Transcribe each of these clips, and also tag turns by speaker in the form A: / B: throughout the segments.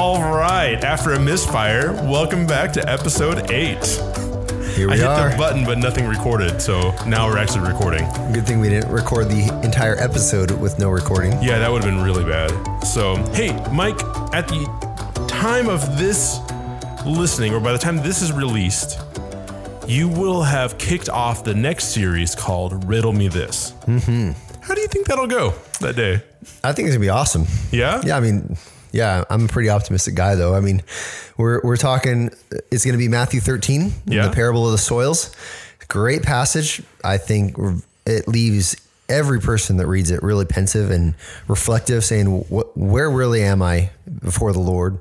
A: All right, after a misfire, welcome back to episode eight.
B: Here we I
A: hit
B: are.
A: the button, but nothing recorded, so now we're actually recording.
B: Good thing we didn't record the entire episode with no recording.
A: Yeah, that would have been really bad. So, hey, Mike, at the time of this listening, or by the time this is released, you will have kicked off the next series called Riddle Me This. Mm-hmm. How do you think that'll go that day?
B: I think it's gonna be awesome.
A: Yeah?
B: Yeah, I mean, yeah, I'm a pretty optimistic guy though. I mean, we're we're talking. It's gonna be Matthew 13,
A: Yeah.
B: the parable of the soils. Great passage. I think it leaves every person that reads it really pensive and reflective, saying, "What? Where really am I before the Lord?"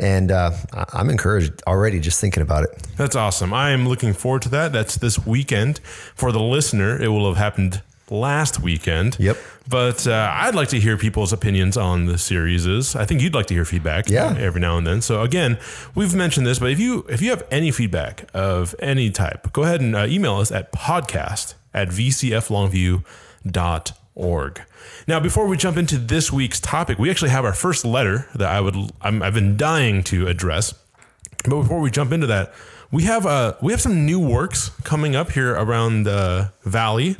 B: And uh, I'm encouraged already just thinking about it.
A: That's awesome. I am looking forward to that. That's this weekend. For the listener, it will have happened last weekend.
B: Yep.
A: But uh, I'd like to hear people's opinions on the series. I think you'd like to hear feedback.
B: Yeah.
A: Every now and then. So again, we've mentioned this, but if you if you have any feedback of any type, go ahead and uh, email us at podcast at vcflongview.org. Now, before we jump into this week's topic, we actually have our first letter that I would I'm, I've been dying to address. But before we jump into that, we have uh we have some new works coming up here around the valley.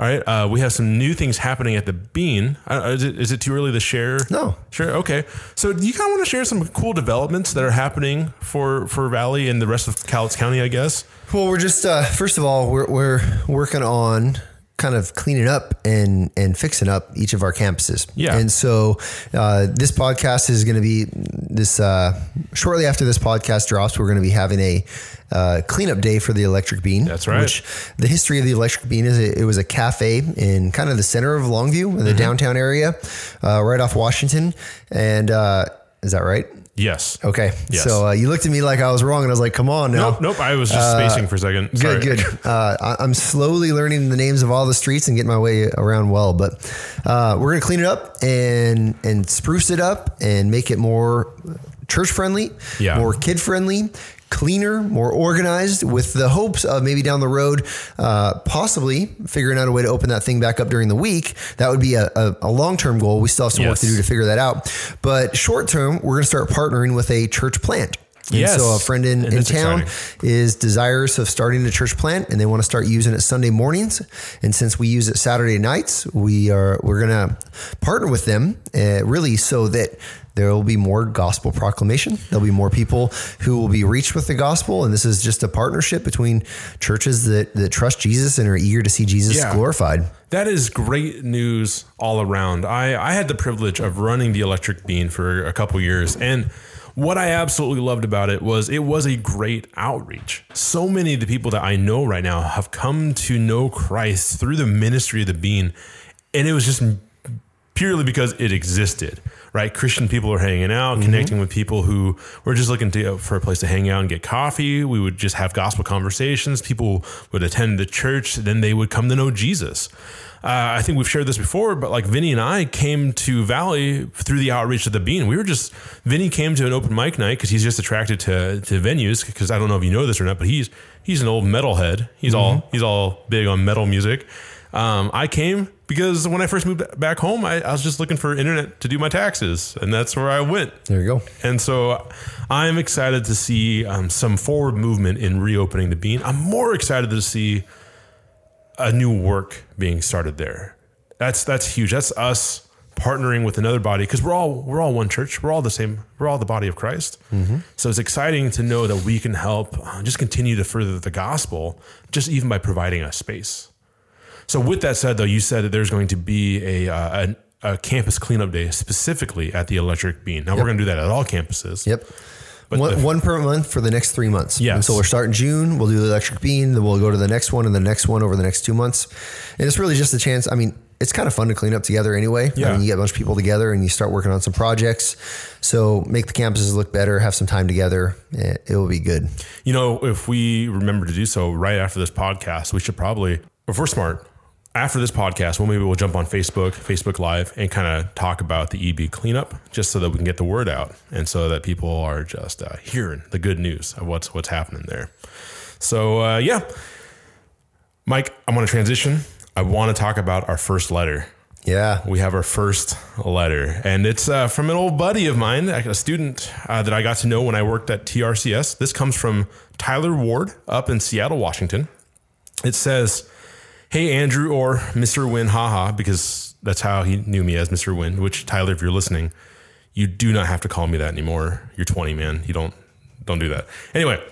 A: All right, uh, we have some new things happening at the Bean. Uh, is, it, is it too early to share?
B: No.
A: Sure. Okay. So, do you kind of want to share some cool developments that are happening for for Valley and the rest of Cowlitz County? I guess.
B: Well, we're just uh, first of all, we're we're working on kind of cleaning up and and fixing up each of our campuses.
A: Yeah.
B: And so uh, this podcast is going to be this uh, shortly after this podcast drops. We're going to be having a uh, cleanup day for the Electric Bean.
A: That's right.
B: Which the history of the Electric Bean is it, it was a cafe in kind of the center of Longview,
A: Mm-hmm.
B: the downtown area, uh, right off Washington. And uh, is that right?
A: Yes.
B: Okay.
A: Yes.
B: So uh, you looked at me like I was wrong, and I was like, "Come on now."
A: Nope. Nope. I was just spacing for a second. Sorry.
B: Good, good. Uh, I- I'm slowly learning the names of all the streets and getting my way around well. But uh, we're gonna clean it up and and spruce it up and make it more church friendly,
A: Yeah.
B: more kid friendly. Cleaner, more organized, with the hopes of maybe down the road, uh, possibly figuring out a way to open that thing back up during the week. That would be a, a, a long term goal. We still have some work to do to figure that out. But short term, we're going to start partnering with a church plant. And
A: Yes.
B: so a friend in, in town
A: exciting.
B: is desirous of starting a church plant and they want to start using it Sunday mornings. And since we use it Saturday nights, we are we're going to partner with them uh, really so that there will be more gospel proclamation. There'll be more people who will be reached with the gospel, and this is just a partnership between churches that that trust Jesus and are eager to see Jesus
A: Yeah.
B: glorified.
A: That is great news all around. I, I had the privilege of running the electric bean for a couple years. And what I absolutely loved about it was it was a great outreach. So many of the people that I know right now have come to know Christ through the ministry of the bean. And it was just purely because it existed, right? Christian people are hanging out, connecting with people who were just looking to, for a place to hang out and get coffee. We would just have gospel conversations. People would attend the church, then they would come to know Jesus. Uh, I think we've shared this before, but like Vinny and I came to Valley through the outreach of the Bean. We were just Vinny came to an open mic night because he's just attracted to to venues. Because I don't know if you know this or not, but he's he's an old metalhead. He's all he's all big on metal music. Um, I came because when I first moved back home, I, I was just looking for internet to do my taxes, and that's where I went.
B: There you go.
A: And so I'm excited to see um, some forward movement in reopening the bean. I'm more excited to see a new work being started there. That's that's huge. That's us partnering with another body because we're all we're all one church. We're all the same. We're all the body of Christ. So it's exciting to know that we can help uh, just continue to further the gospel, just even by providing a space. So with that said, though, you said that there's going to be a uh, a, a campus cleanup day specifically at the Electric Bean. Now we're going to do that at all campuses.
B: Yep.
A: But
B: one,
A: the-
B: one per month for the next three months.
A: Yes.
B: And so we're starting June. We'll do the electric bean. Then we'll go to the next one and the next one over the next two months. And it's really just a chance. I mean, it's kind of fun to clean up together anyway.
A: Yeah.
B: I mean, you get a bunch of people together and you start working on some projects. So make the campuses look better, have some time together. Eh, It will be good.
A: You know, if we remember to do so right after this podcast, we should probably, if we're smart, after this podcast, well, maybe we'll jump on Facebook, Facebook Live, and kind of talk about the EB cleanup, just so that we can get the word out, and so that people are just uh, hearing the good news of what's what's happening there. So uh, yeah, Mike, I want to transition. I want to talk about our first letter.
B: Yeah.
A: we have our first letter, and it's uh, from an old buddy of mine, a student uh, that I got to know when I worked at TRCS. This comes from Tyler Ward up in Seattle, Washington. It says, Hey, Andrew, or Mr. Win, haha, because that's how he knew me as Mr. Win, which, Tyler, if you're listening, you do not have to call me that anymore. You're 20, man. You don't, don't do that. Anyway,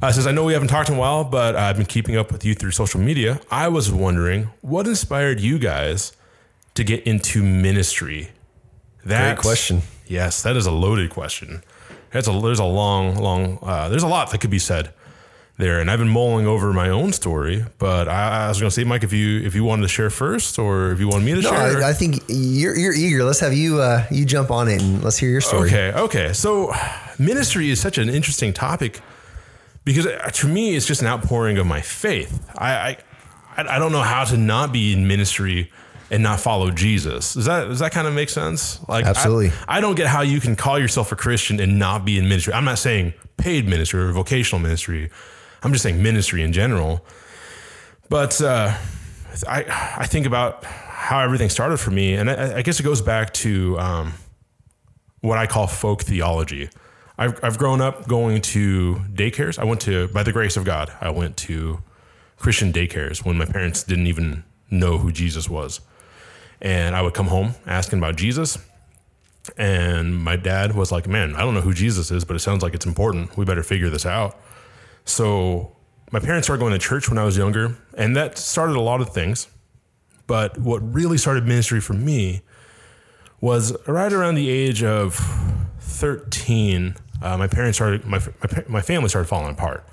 A: uh, says, I know we haven't talked in a while, but I've been keeping up with you through social media. I was wondering what inspired you guys to get into ministry? That
B: Great question.
A: Yes, that is a loaded question. That's a there's a long, long uh, there's a lot that could be said there, and I've been mulling over my own story. But I, I was going to say, Mike, if you if you wanted to share first, or if you wanted me to
B: No,
A: share,
B: I, I think you're you're eager. Let's have you uh, you jump on it and let's hear your story.
A: Okay, okay. So ministry is such an interesting topic because uh, to me, it's just an outpouring of my faith. I, I, I don't know how to not be in ministry and not follow Jesus. Does that does that kind of make sense? Like, I-
B: Absolutely.
A: I, don't get how you can call yourself a Christian and not be in ministry. I'm not saying paid ministry or vocational ministry. I'm just saying ministry in general. But uh, I I think about how everything started for me, and I, I guess it goes back to um, what I call folk theology. I've, I've grown up going to daycares. I went to, by the grace of God, I went to Christian daycares when my parents didn't even know who Jesus was. And I would come home asking about Jesus. And my dad was like, Man, I don't know who Jesus is, but it sounds like it's important. We better figure this out. So my parents started going to church when I was younger, and that started a lot of things. But what really started ministry for me was right around the age of 13. Uh, my parents started, my, my, my family started falling apart.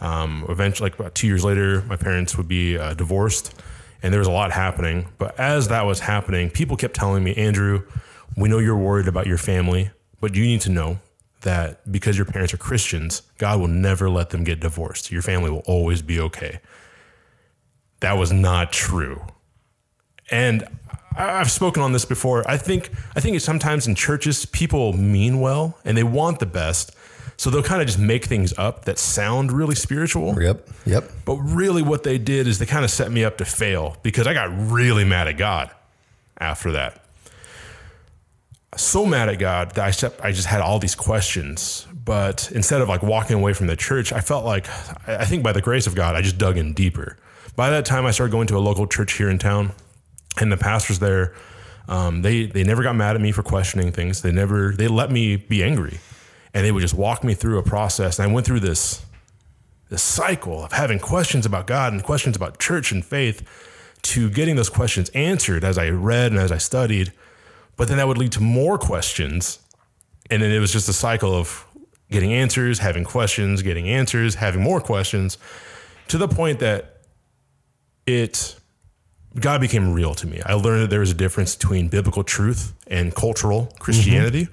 A: Um, eventually, like about two years later, my parents would be uh, divorced, and there was a lot happening. But as that was happening, people kept telling me, Andrew, we know you're worried about your family, but you need to know that because your parents are Christians, God will never let them get divorced. Your family will always be okay. That was not true. And I've spoken on this before. I think I think sometimes in churches people mean well and they want the best, so they'll kind of just make things up that sound really spiritual.
B: Yep. Yep.
A: But really, what they did is they kind of set me up to fail because I got really mad at God after that. So mad at God that I stepped, I just had all these questions. But instead of like walking away from the church, I felt like I think by the grace of God, I just dug in deeper. By that time, I started going to a local church here in town, and the pastors there, um, they they never got mad at me for questioning things. They never they let me be angry, and they would just walk me through a process. And I went through this this cycle of having questions about God and questions about church and faith to getting those questions answered as I read and as I studied. But then that would lead to more questions. And then it was just a cycle of getting answers, having questions, getting answers, having more questions to the point that it God became real to me. I learned that there was a difference between biblical truth and cultural Christianity,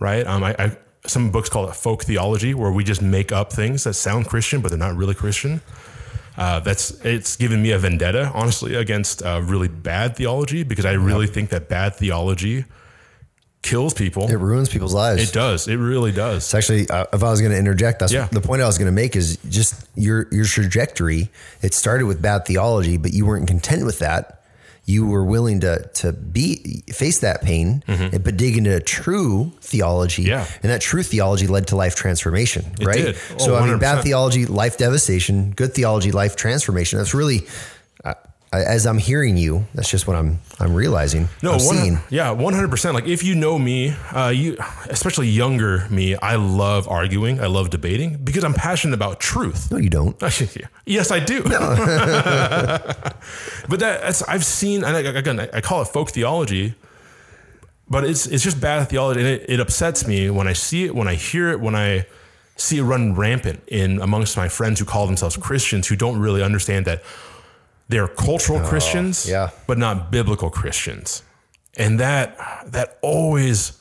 A: right? Um, I, I some books call it folk theology, where we just make up things that sound Christian, but they're not really Christian. Uh, that's it's given me a vendetta, honestly, against uh, really bad theology because I really think that bad theology kills people.
B: It ruins people's lives.
A: It does. It really does.
B: It's actually, uh, if I was going to interject, that's
A: Yeah.
B: the point I was going to make is just your your trajectory. It started with bad theology, but you weren't content with that. You were willing to to be face that pain, but dig into true theology.
A: Mm-hmm. Yeah.
B: and that true theology led to life transformation. right.
A: did.
B: So
A: Oh,
B: I mean, bad theology, life devastation. Good theology, life transformation. That's really. As I'm hearing you, that's just what I'm I'm realizing.
A: No,
B: I'm
A: one,
B: seeing.
A: yeah, one hundred percent. Like if you know me, uh, you especially younger me, I love arguing. I love debating because I'm passionate about truth.
B: No, you don't.
A: Yes, I do. but that, that's I've seen. And I, again, I, I call it folk theology, but it's it's just bad theology, and it, it upsets me when I see it, when I hear it, when I see it run rampant in amongst my friends who call themselves Christians who don't really understand that they're cultural Christians,
B: Oh, yeah.
A: but not biblical Christians, and that that always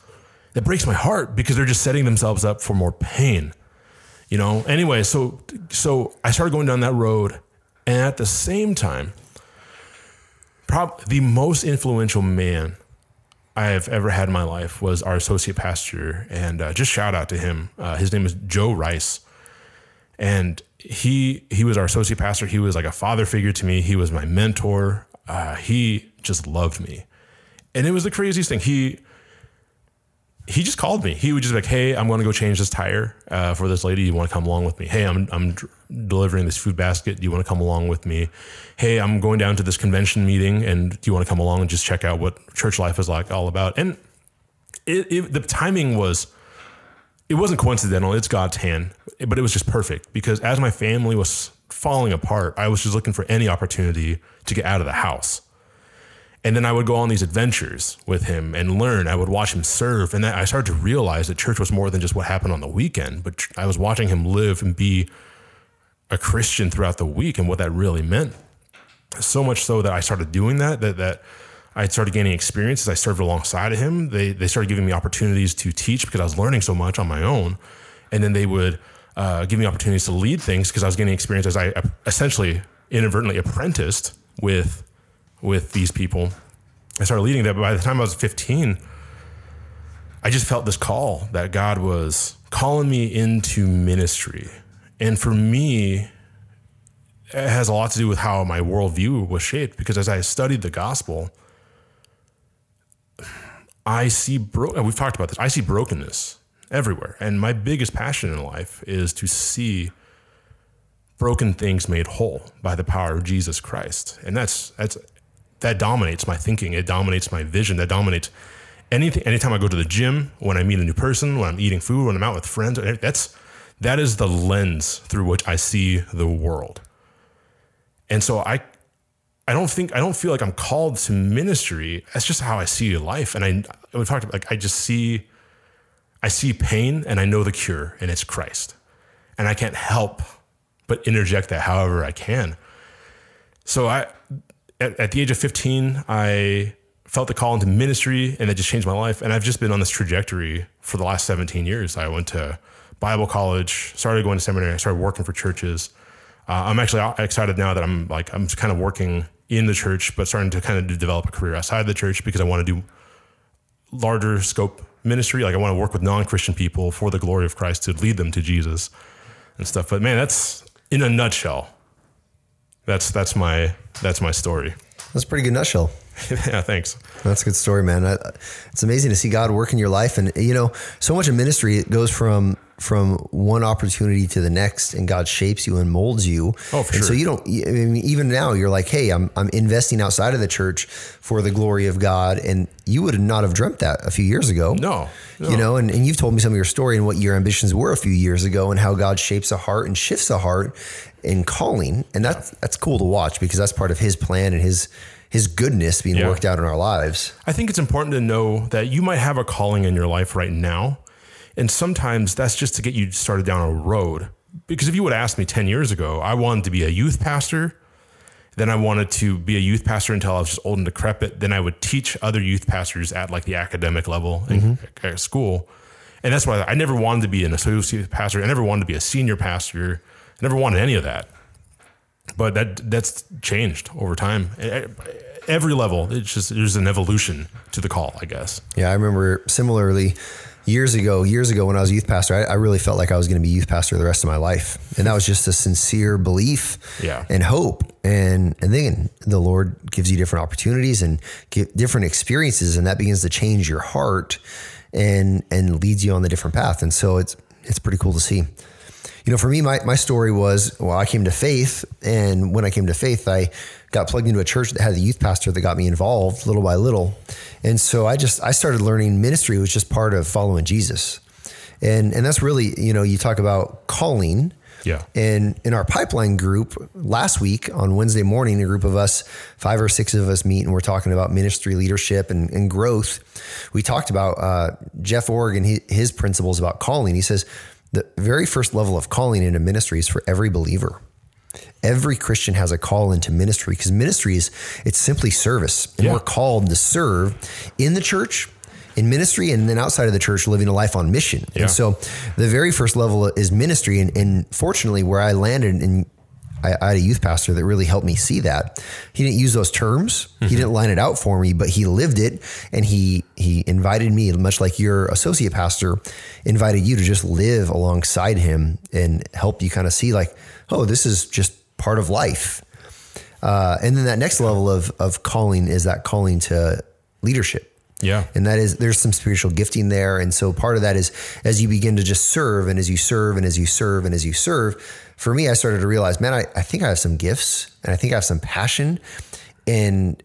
A: that breaks my heart because they're just setting themselves up for more pain you know? Anyway so so i started going down that road and at the same time prob- the most influential man i have ever had in my life was our associate pastor and uh, just shout out to him. Uh, his name is joe rice and he he was our associate pastor he was like a father figure to me he was my mentor uh, he just loved me and it was the craziest thing. He he just called me. He would just be like, "Hey, I'm going to go change this tire uh, for this lady. You want to come along with me? Hey, I'm I'm delivering this food basket. Do you want to come along with me? Hey, I'm going down to this convention meeting, and do you want to come along and just check out what church life is like all about?" And it, it the timing was it wasn't coincidental. It's God's hand, but it was just perfect because as my family was falling apart, I was just looking for any opportunity to get out of the house. And then I would go on these adventures with him and learn. I would watch him serve. And I started to realize that church was more than just what happened on the weekend, but I was watching him live and be a Christian throughout the week and what that really meant. So much so that I started doing that, that, that I started gaining experience as I served alongside of him. They, they started giving me opportunities to teach because I was learning so much on my own. And then they would uh, give me opportunities to lead things because I was gaining experience as I essentially inadvertently apprenticed with with these people. I started leading that, but by the time I was 15, I just felt this call that God was calling me into ministry. And for me, it has a lot to do with how my worldview was shaped because as I studied the gospel, I see bro- we've talked about this. I see brokenness everywhere. And my biggest passion in life is to see broken things made whole by the power of Jesus Christ. And that's that's that dominates my thinking. It dominates my vision. That dominates anything. Anytime I go to the gym, when I meet a new person, when I'm eating food, when I'm out with friends, eh, that's that is the lens through which I see the world. And so I I don't think I don't feel like I'm called to ministry. That's just how I see life. And I we talked about like I just see I see pain and I know the cure and it's Christ. And I can't help but interject that however I can. So I at, at the age of 15, I felt the call into ministry and that just changed my life. And I've just been on this trajectory for the last 17 years. I went to Bible college, started going to seminary, I started working for churches. Uh, I'm actually excited now that I'm like, I'm kind of working in the church, but starting to kind of develop a career outside the church because I want to do larger scope ministry. Like I want to work with non-Christian people for the glory of Christ to lead them to Jesus and stuff. But man, that's in a nutshell. That's that's my that's my story.
B: That's a pretty good nutshell.
A: yeah, thanks.
B: That's a good story, man. It's amazing to see God work in your life, and you know, so much of ministry it goes from from one opportunity to the next, and God shapes you and molds you.
A: Oh, for
B: and
A: sure.
B: So you don't. I mean, even now, you're like, hey, I'm I'm investing outside of the church for the glory of God, and you would not have dreamt that a few years ago.
A: No, no.
B: you know, and, and you've told me some of your story and what your ambitions were a few years ago, and how God shapes a heart and shifts a heart in calling, and that's that's cool to watch because that's part of His plan and His his goodness being
A: Yeah.
B: worked out in our lives.
A: I think it's important to know that you might have a calling in your life right now. And sometimes that's just to get you started down a road. Because if you would have asked me 10 years ago, I wanted to be a youth pastor. Then I wanted to be a youth pastor until I was just old and decrepit. Then I would teach other youth pastors at like the academic level in mm-hmm. at school. And that's why I never wanted to be an associate pastor. I never wanted to be a senior pastor. I never wanted any of that. But that that's changed over time. Every level, it's just there's an evolution to the call, I guess.
B: Yeah, I remember similarly years ago, years ago when I was a youth pastor, I, I really felt like I was going to be youth pastor the rest of my life. And that was just a sincere belief
A: Yeah.
B: and hope. And, and then the Lord gives you different opportunities and different experiences. And that begins to change your heart and, and leads you on the different path. And so it's, it's pretty cool to see. You know, for me, my, my story was, well, I came to faith. And when I came to faith, I got plugged into a church that had a youth pastor that got me involved little by little. And so I just, I started learning ministry was just part of following Jesus. And, and that's really, you know, you talk about calling.
A: Yeah.
B: And in our pipeline group last week on Wednesday morning, a group of us, five or six of us meet and we're talking about ministry leadership and, and growth. We talked about uh, Jeff Iorg and he, his principles about calling. He says the very first level of calling into ministry is for every believer. Every Christian has a call into ministry because ministry is it's simply service. And
A: Yeah.
B: we're called to serve in the church, in ministry, and then outside of the church, living a life on mission.
A: Yeah.
B: And so the very first level is ministry. And, and fortunately, where I landed and I, I had a youth pastor that really helped me see that. He didn't use those terms. He mm-hmm. didn't line it out for me, but he lived it, and he he invited me, much like your associate pastor invited you to just live alongside him and help you kind of see like, oh, this is just part of life. Uh, and then that next level of of calling is that calling to leadership.
A: Yeah.
B: And that is, there's some spiritual gifting there. And so part of that is as you begin to just serve and as you serve and as you serve and as you serve, for me, I started to realize, man, I, I think I have some gifts and I think I have some passion. And,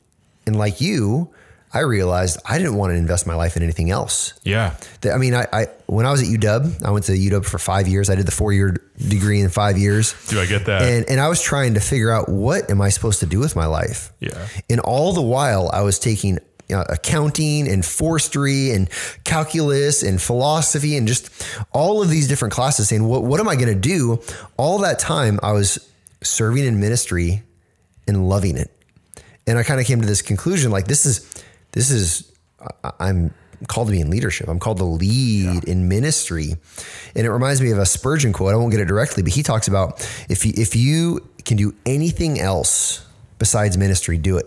B: and like you, I realized I didn't want to invest my life in anything else.
A: Yeah.
B: I mean, I, I when I was at UW, I went to UW for five years. I did the four year degree in five years.
A: Do I get that?
B: And and I was trying to figure out what am I supposed to do with my life.
A: Yeah.
B: And all the while, I was taking uh, accounting and forestry and calculus and philosophy and just all of these different classes. Saying, what what am I going to do? All that time, I was serving in ministry and loving it. And I kind of came to this conclusion, like this is this is I'm called to be in leadership. I'm called to lead yeah. in ministry. And it reminds me of a Spurgeon quote. I won't get it directly, but he talks about if you, if you can do anything else besides ministry, do it.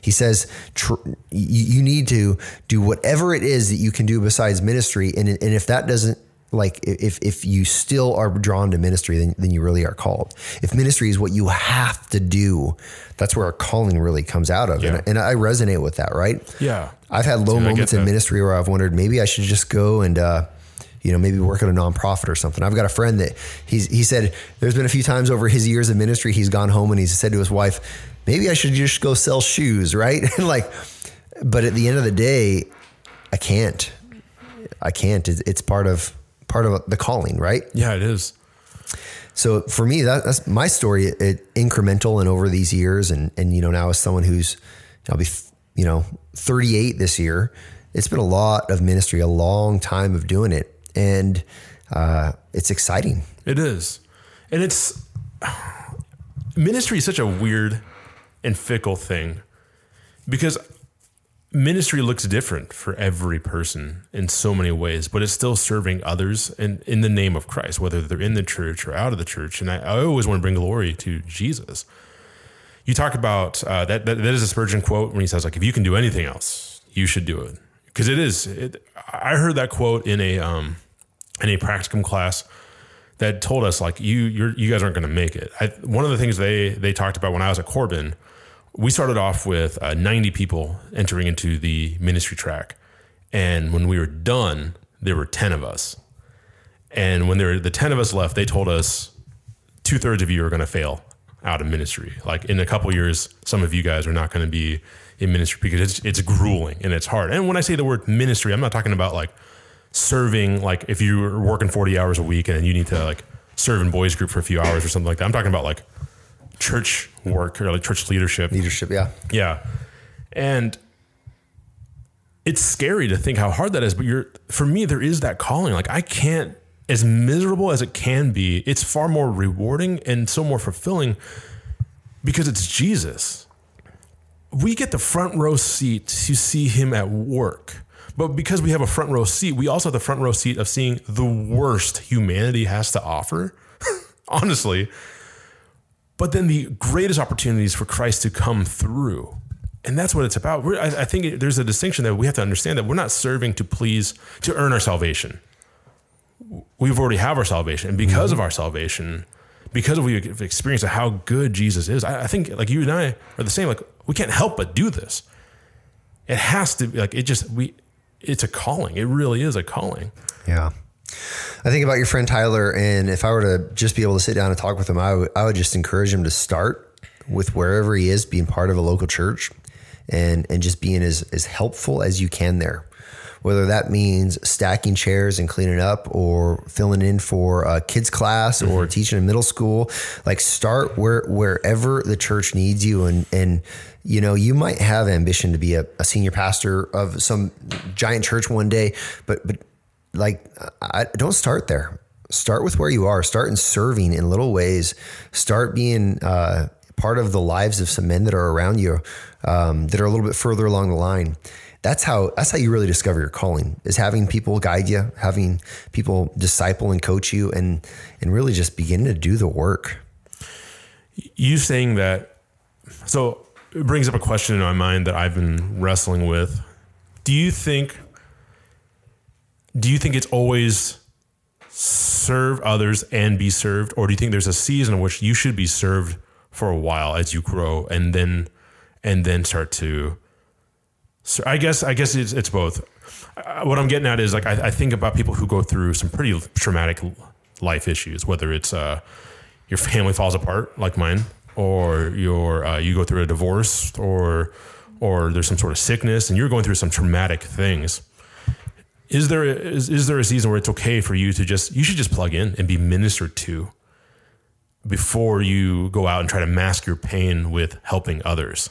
B: He says tr- you, you need to do whatever it is that you can do besides ministry. And, and if that doesn't like if if you still are drawn to ministry, then, then you really are called. If ministry is what you have to do, that's where our calling really comes out of. Yeah. And, and, I resonate with that, right?
A: Yeah.
B: I've had low Dude, moments in ministry where I've wondered maybe I should just go and uh, you know, maybe work at a nonprofit or something. I've got a friend that he's he said there's been a few times over his years of ministry he's gone home and he's said to his wife, maybe I should just go sell shoes, right? and like, but at the end of the day, I can't. I can't. It's part of part of the calling, right?
A: Yeah, it is.
B: So for me, that, that's my story. It, incremental and over these years, and and you know now as someone who's I'll be you know 38 this year, it's been a lot of ministry, a long time of doing it, and uh, it's exciting.
A: It is, and it's ministry is such a weird and fickle thing because ministry looks different for every person in so many ways, but it's still serving others in, in the name of Christ, whether they're in the church or out of the church. And I, I always want to bring glory to Jesus. You talk about uh, that, that, that is a Spurgeon quote when he says, like, if you can do anything else, you should do it. Because it is. It, I heard that quote in a um, in a practicum class that told us like you you guys aren't going to make it. I, one of the things they they talked about when I was at Corban we started off with uh, 90 people entering into the ministry track. And when we were done, there were 10 of us. And when there were the 10 of us left, they told us two thirds of you are going to fail out of ministry. Like in a couple years, some of you guys are not going to be in ministry because it's, it's grueling and it's hard. And when I say the word ministry, I'm not talking about like serving, like if you're working 40 hours a week and you need to like serve in boys group for a few hours or something like that. I'm talking about like church work or like church leadership.
B: Leadership, yeah.
A: Yeah. And it's scary to think how hard that is, but you're for me, there is that calling. Like I can't as miserable as it can be, it's far more rewarding and so more fulfilling because it's Jesus. We get the front row seat to see him at work. But because we have a front row seat, we also have the front row seat of seeing the worst humanity has to offer. Honestly, but then the greatest opportunities for Christ to come through. And that's what it's about. I, I, think there's a distinction that we have to understand that we're not serving to please, to earn our salvation. We've already have our salvation. And because mm-hmm. of our salvation, because of we've experienced how good Jesus is, I, I think like you and I are the same. Like we can't help but do this. It has to be like, it just, we, it's a calling. It really is a calling.
B: Yeah. I think about your friend Tyler, and if I were to just be able to sit down and talk with him, I would, would just encourage him to start with wherever he is, being part of a local church, and and just being as as helpful as you can there. Whether that means stacking chairs and cleaning up, or filling in for a kids class, mm-hmm. or teaching in middle school, like start where wherever the church needs you, and and you know you might have ambition to be a, a senior pastor of some giant church one day, but but like I don't start there. Start with where you are. Start in serving in little ways. Start being uh, part of the lives of some men that are around you um, that are a little bit further along the line. That's how that's how you really discover your calling is having people guide you, having people disciple and coach you, and and really just begin to do the work.
A: You saying that, so it brings up a question in my mind that I've been wrestling with. Do you think do you think it's always serve others and be served, or do you think there's a season in which you should be served for a while as you grow, and then and then start to So I guess I guess it's it's both. Uh, what I'm getting at is like I, I think about people who go through some pretty traumatic life issues, whether it's uh, your family falls apart like mine, or your uh, you go through a divorce, or or there's some sort of sickness, and you're going through some traumatic things. Is there is, is there a season where it's okay for you to just you should just plug in and be ministered to before you go out and try to mask your pain with helping others?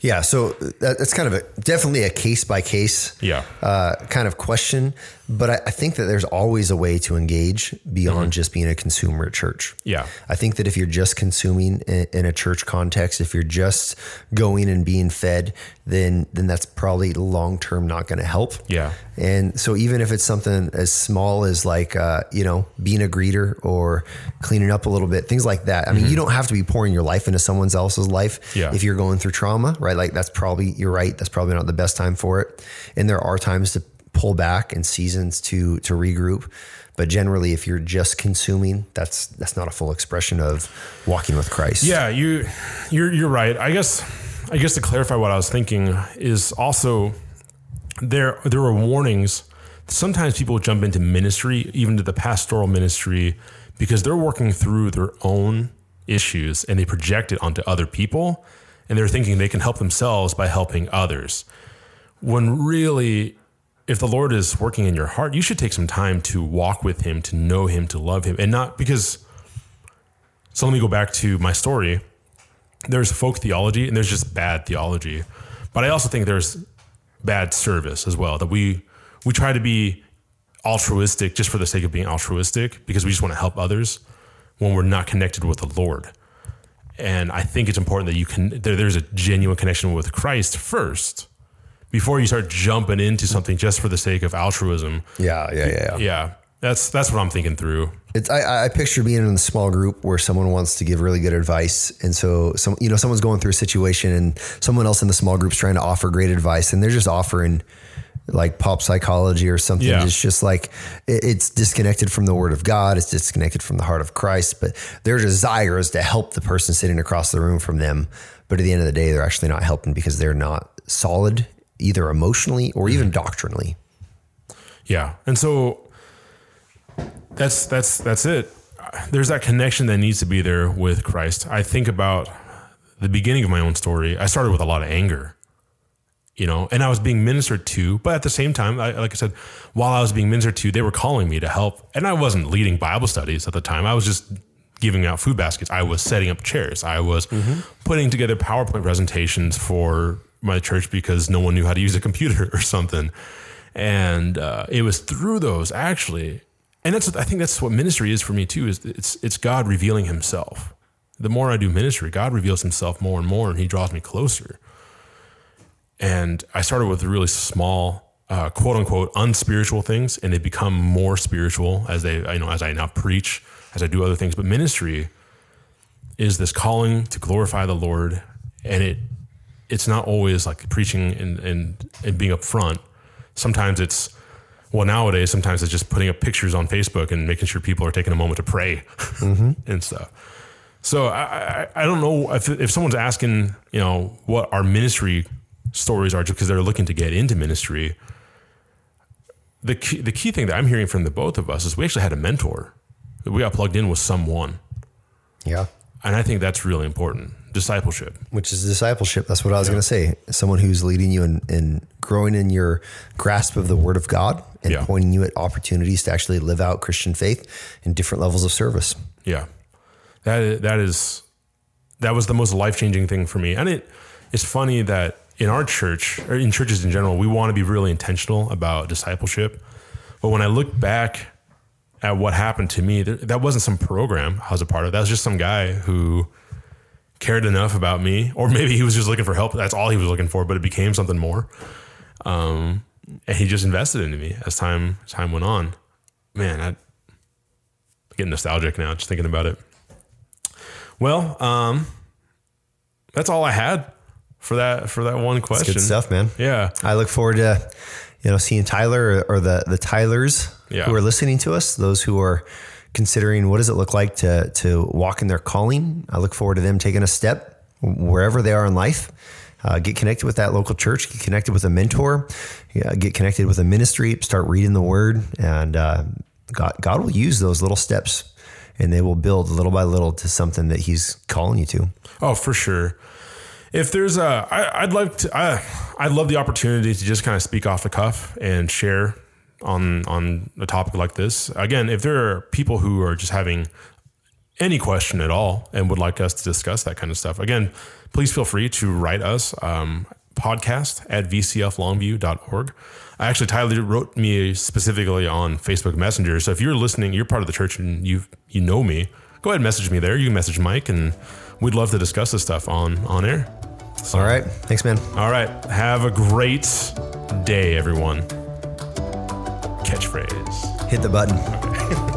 B: Yeah, so that's kind of a definitely a case by case
A: Yeah.
B: uh, kind of question, but I, I think that there's always a way to engage beyond just being a consumer at church.
A: Yeah.
B: I think that if you're just consuming in, in a church context, if you're just going and being fed, then then that's probably long term not going to help.
A: Yeah.
B: And so even if it's something as small as like uh, you know being a greeter or cleaning up a little bit, things like that. I mean, you don't have to be pouring your life into someone else's life
A: Mm-hmm. Yeah.
B: if you're going through trauma, right? Like that's probably you're right. That's probably not the best time for it. And there are times to pull back and seasons to to regroup. But generally, if you're just consuming, that's that's not a full expression of walking with Christ.
A: Yeah, you you're you're right. I guess I guess to clarify what I was thinking is also there there are warnings. Sometimes people jump into ministry, even to the pastoral ministry, because they're working through their own issues and they project it onto other people and they're thinking they can help themselves by helping others. When really if the Lord is working in your heart, you should take some time to walk with him, to know him, to love him, and not because so let me go back to my story. There's folk theology and there's just bad theology. But I also think there's bad service as well. That we we try to be altruistic just for the sake of being altruistic because we just want to help others when we're not connected with the Lord. And I think it's important that you can there, there's a genuine connection with Christ first before you start jumping into something just for the sake of altruism.
B: yeah, yeah, yeah. yeah.
A: Yeah. That's that's what I'm thinking through.
B: It's I, I picture being in a small group where someone wants to give really good advice, and so some you know someone's going through a situation, and someone else in the small group's trying to offer great advice, and they're just offering like pop psychology or something.
A: Yeah.
B: It's just like it- it's disconnected from the Word of God. It's disconnected from the heart of Christ. But their desire is to help the person sitting across the room from them. But at the end of the day, they're actually not helping because they're not solid either emotionally or even mm-hmm. doctrinally.
A: Yeah. And so that's that's that's it. There's that connection that needs to be there with Christ. I think about the beginning of my own story. I started with a lot of anger. You know, and I was being ministered to, but at the same time, I, like I said, while I was being ministered to, they were calling me to help, and I wasn't leading Bible studies at the time. I was just giving out food baskets. I was setting up chairs. I was mm-hmm. putting together PowerPoint presentations for my church because no one knew how to use a computer or something. And uh, it was through those actually and that's i think that's what ministry is for me too is it's it's god revealing himself. The more i do ministry god reveals himself more and more and he draws me closer. And i started with really small uh, quote unquote unspiritual things and they become more spiritual as they you know as i now preach as i do other things. But ministry is this calling to glorify the lord and it it's not always like preaching and, and, and being up front. Sometimes it's, well, nowadays, sometimes it's just putting up pictures on Facebook and making sure people are taking a moment to pray mm-hmm. and stuff. So I, I, I don't know if, if someone's asking, you know, what our ministry stories are just because they're looking to get into ministry. The key, the key thing that I'm hearing from the both of us is we actually had a mentor. We got plugged in with someone.
B: Yeah.
A: And I think that's really important. Discipleship.
B: which is discipleship. That's what I was going to say. Someone who's leading you in, in growing in your grasp of the Word of God and
A: Yeah.
B: pointing you at opportunities to actually live out Christian faith in different levels of service.
A: Yeah, that is, that is that was the most life changing thing for me. And it it's funny that in our church or in churches in general, we want to be really intentional about discipleship. But when I look back at what happened to me, that wasn't some program I was a part of. That was just some guy who cared enough about me, or maybe he was just looking for help. That's all he was looking for, but it became something more. Um, and he just invested into me as time time went on. Man, I getting nostalgic now just thinking about it. Well, um, that's all I had for that for that one question.
B: Good stuff, man.
A: Yeah,
B: I look forward to you know seeing Tyler or, or the the Tylers
A: Yeah.
B: who are listening to us, those who are considering what does it look like to to walk in their calling. I look forward to them taking a step wherever they are in life Uh, get connected with that local church. Get connected with a mentor. Yeah, get connected with a ministry. Start reading the Word, and uh, God, God will use those little steps, and they will build little by little to something that He's calling you to.
A: Oh, for sure. If there's a, I, I'd like to, I, I'd love the opportunity to just kind of speak off the cuff and share on on a topic like this. Again, if there are people who are just having any question at all and would like us to discuss that kind of stuff, again, please feel free to write us um, podcast at vcflongview.org. I actually, Tyler wrote me specifically on Facebook Messenger. So if you're listening, you're part of the church and you you know me, go ahead and message me there. You can message Mike and we'd love to discuss this stuff on on air.
B: So, all right. Thanks, man.
A: All right. Have a great day, everyone. Catchphrase.
B: Hit the button.